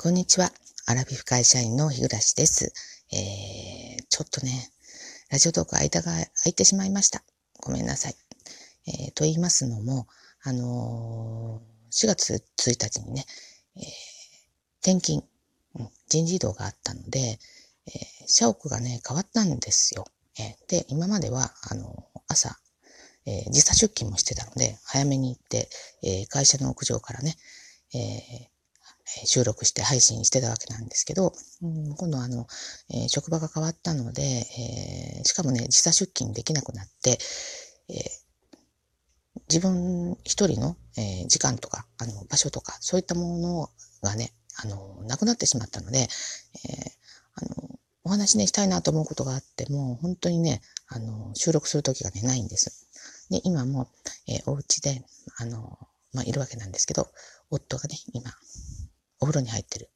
こんにちは。アラビフ会社員の日暮です。えー、ちょっとね、ラジオトーク間が空いてしまいました。ごめんなさい。えー、と言いますのも、あのー、4月1日にね、えー、転勤、人事異動があったので、えー、社屋がね、変わったんですよ。えー、で、今までは、あの朝、えー、時差出勤もしてたので、早めに行って、えー、会社の屋上からね、えー、収録して配信してたわけなんですけど、うん、今度あの、えー、職場が変わったので、えー、しかもね、時差出勤できなくなって、えー、自分一人の、え時間とか、あの、場所とか、そういったものがね、あの、なくなってしまったので、えあの、お話ね、したいなと思うことがあっても、本当にね、あの、収録する時がね、ないんです。で、今も、えお家で、あの、まあ、いるわけなんですけど、夫がね、今、お風呂に入ってる。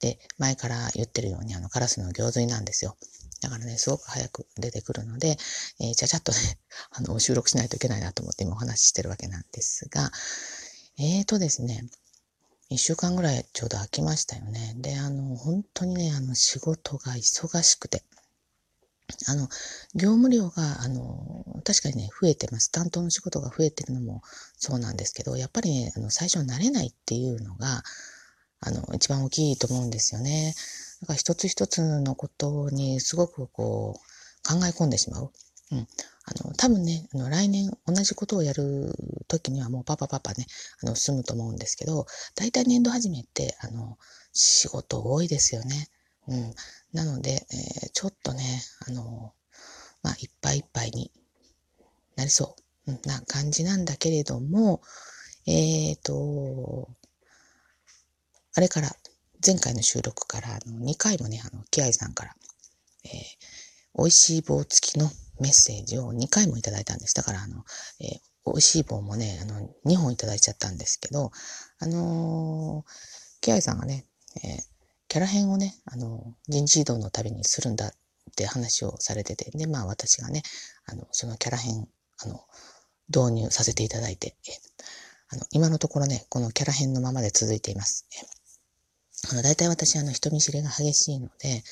で、前から言ってるように、あの、カラスの行水なんですよ。だからね、すごく早く出てくるので、えー、ちゃちゃっとね、あの、収録しないといけないなと思って今お話ししてるわけなんですが、えーとですね、一週間ぐらいちょうど空きましたよね。で、あの、本当にね、あの、仕事が忙しくて、あの、業務量が、あの、確かにね、増えてます。担当の仕事が増えてるのもそうなんですけど、やっぱりね、あの、最初慣れないっていうのが、あの、一番大きいと思うんですよね。だか一つ一つのことにすごくこう、考え込んでしまう。うん。あの、多分ね、あの、来年同じことをやる時にはもうパパパパね、あの、済むと思うんですけど、大体年度始めって、あの、仕事多いですよね。うん。なので、えー、ちょっとね、あの、まあ、いっぱいいっぱいになりそう、な感じなんだけれども、えっ、ー、と、あれから、前回の収録から、あの、2回もね、あの、キアイさんから、えー、美味しい棒付きのメッセージを2回もいただいたんです。だから、あの、えー、美味しい棒もね、あの、2本いただいちゃったんですけど、あのー、キアイさんがね、えー、キャラ編をね、あの、人事異動のたびにするんだって話をされてて、で、まあ私がね、あの、そのキャラ編、あの、導入させていただいて、えあの、今のところね、このキャラ編のままで続いています。あの、大体私、あの、人見知りが激しいので、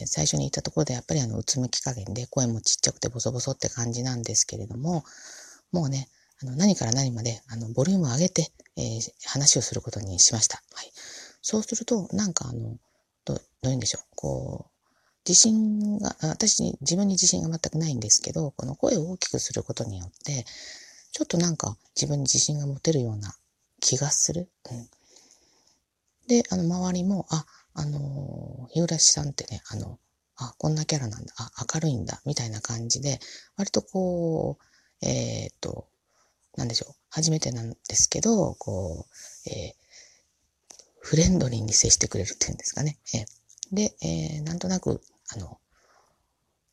えー、最初に言ったところで、やっぱりあの、うつむき加減で、声もちっちゃくてボソボソって感じなんですけれども、もうね、あの、何から何まで、あの、ボリュームを上げて、えー、話をすることにしました。はい。そうすると、なんかあの、ど、どういうんでしょう。こう、自信が、私、自分に自信が全くないんですけど、この声を大きくすることによって、ちょっとなんか自分に自信が持てるような気がする。うん。で、あの、周りも、あ、あの、日暮さんってね、あの、あ、こんなキャラなんだ、あ、明るいんだ、みたいな感じで、割とこう、えー、っと、なんでしょう、初めてなんですけど、こう、えー、フレンドリーに接してくれるっていうんですかね。えー、で、えー、なんとなく、あの、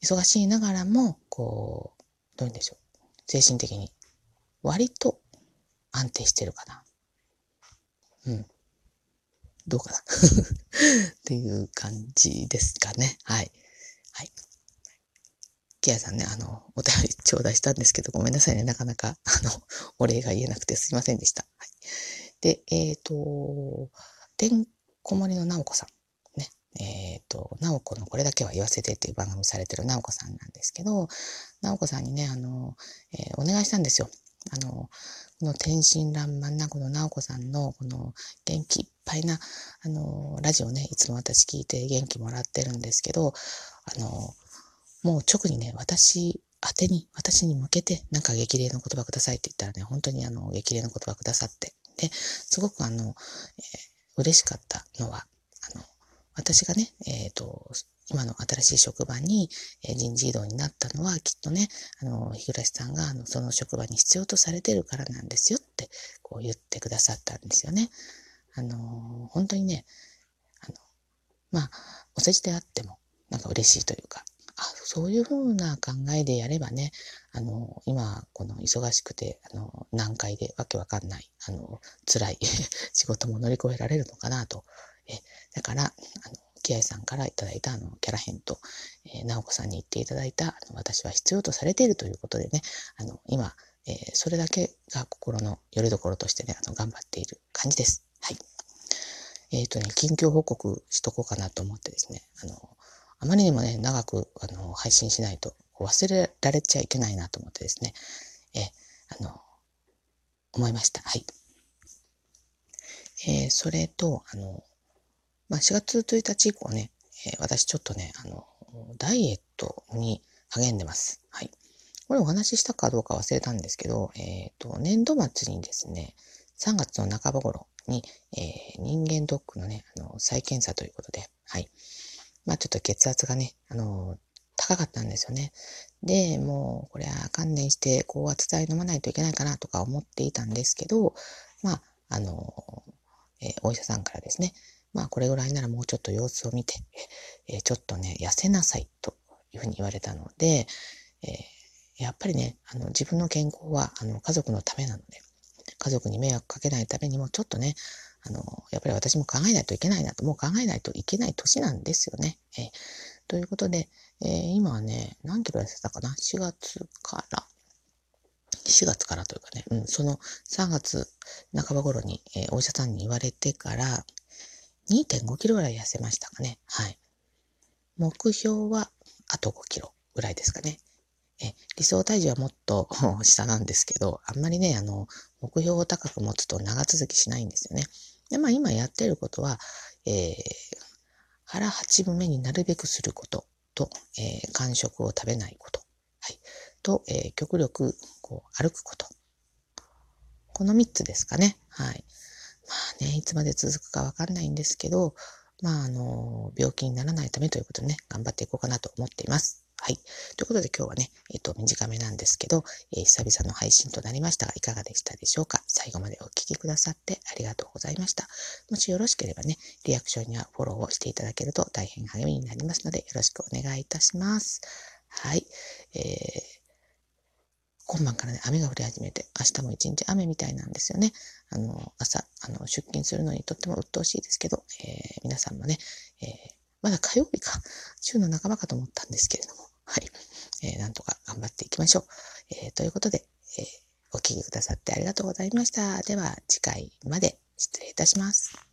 忙しいながらも、こう、どういうんでしょう、精神的に、割と安定してるかな。うん。どうかな っていう感じですかね。はい。はい。ケアさんね、あの、お便り頂戴したんですけど、ごめんなさいね。なかなか、あの、お礼が言えなくてすいませんでした。はい。で、えっ、ー、と、てんこ盛りのなおこさん。ね。えっ、ー、と、なおこのこれだけは言わせてっていう番組されてるなおこさんなんですけど、なおこさんにね、あの、えー、お願いしたんですよ。あの、の天真爛漫なこの直子さんのこの元気いっぱいな、あの、ラジオね、いつも私聞いて元気もらってるんですけど、あの、もう直にね、私宛てに、私に向けて、なんか激励の言葉くださいって言ったらね、本当にあの、激励の言葉くださって、で、すごくあの、えー、嬉しかったのは、あの、私がね、えっ、ー、と、今の新しい職場に、人事異動になったのは、きっとね、あの、日暮さんが、あの、その職場に必要とされてるからなんですよって、こう言ってくださったんですよね。あの、本当にね、あの、まあ、お世辞であっても、なんか嬉しいというか、あ、そういうふうな考えでやればね、あの、今、この忙しくて、あの、難解でわけわかんない、あの、辛い 仕事も乗り越えられるのかなと。え、だから、あの、キアイさんからいただいたあのキャラ編と、えー、直子さんに言っていただいた私は必要とされているということでね、あの今、えー、それだけが心の拠り所としてね、あの頑張っている感じです。はい。えっ、とね、近況報告しとこうかなと思ってですね、あの、あまりにもね、長く、あの、配信しないと忘れられちゃいけないなと思ってですね、え、あの、思いました。はい。えー、それと、あの、まあ、4月1日以降ね、えー、私ちょっとね、あの、ダイエットに励んでます。はい。これお話ししたかどうか忘れたんですけど、えっ、ー、と、年度末にですね、3月の半ば頃に、えー、人間ドックのね、あの、再検査ということで、はい。まあちょっと血圧がね、あの、高かったんですよね。で、もう、これは観念して、高圧剤飲まないといけないかなとか思っていたんですけど、まあ、あの、えー、お医者さんからですね、まあ、これぐらいならもうちょっと様子を見て、えー、ちょっとね、痩せなさいというふうに言われたので、えー、やっぱりね、あの、自分の健康は、あの、家族のためなので、家族に迷惑かけないためにも、ちょっとね、あの、やっぱり私も考えないといけないなと、もう考えないといけない年なんですよね。えー、ということで、えー、今はね、何キロ痩せたかな ?4 月から、4月からというかね、うん、その3月半ば頃に、えー、お医者さんに言われてから、2.5キロぐらい痩せましたかね。はい。目標はあと5キロぐらいですかね。え理想体重はもっと 下なんですけど、あんまりね、あの、目標を高く持つと長続きしないんですよね。で、まあ今やってることは、えー、腹八分目になるべくすることと、えー、間食を食べないこと。はい。と、えー、極力、こう、歩くこと。この3つですかね。はい。まあね、いつまで続くかわかんないんですけど、まあ、あの、病気にならないためということでね、頑張っていこうかなと思っています。はい。ということで今日はね、えっ、と、短めなんですけど、えー、久々の配信となりましたが、いかがでしたでしょうか？最後までお聴きくださってありがとうございました。もしよろしければね、リアクションやフォローをしていただけると大変励みになりますので、よろしくお願いいたします。はい。えー今晩からね、雨が降り始めて、明日も一日雨みたいなんですよね。あの、朝、あの、出勤するのにとっても鬱陶しいですけど、えー、皆さんもね、えー、まだ火曜日か、週の半ばかと思ったんですけれども、はい。えー、なんとか頑張っていきましょう。えー、ということで、えー、お聴きくださってありがとうございました。では、次回まで失礼いたします。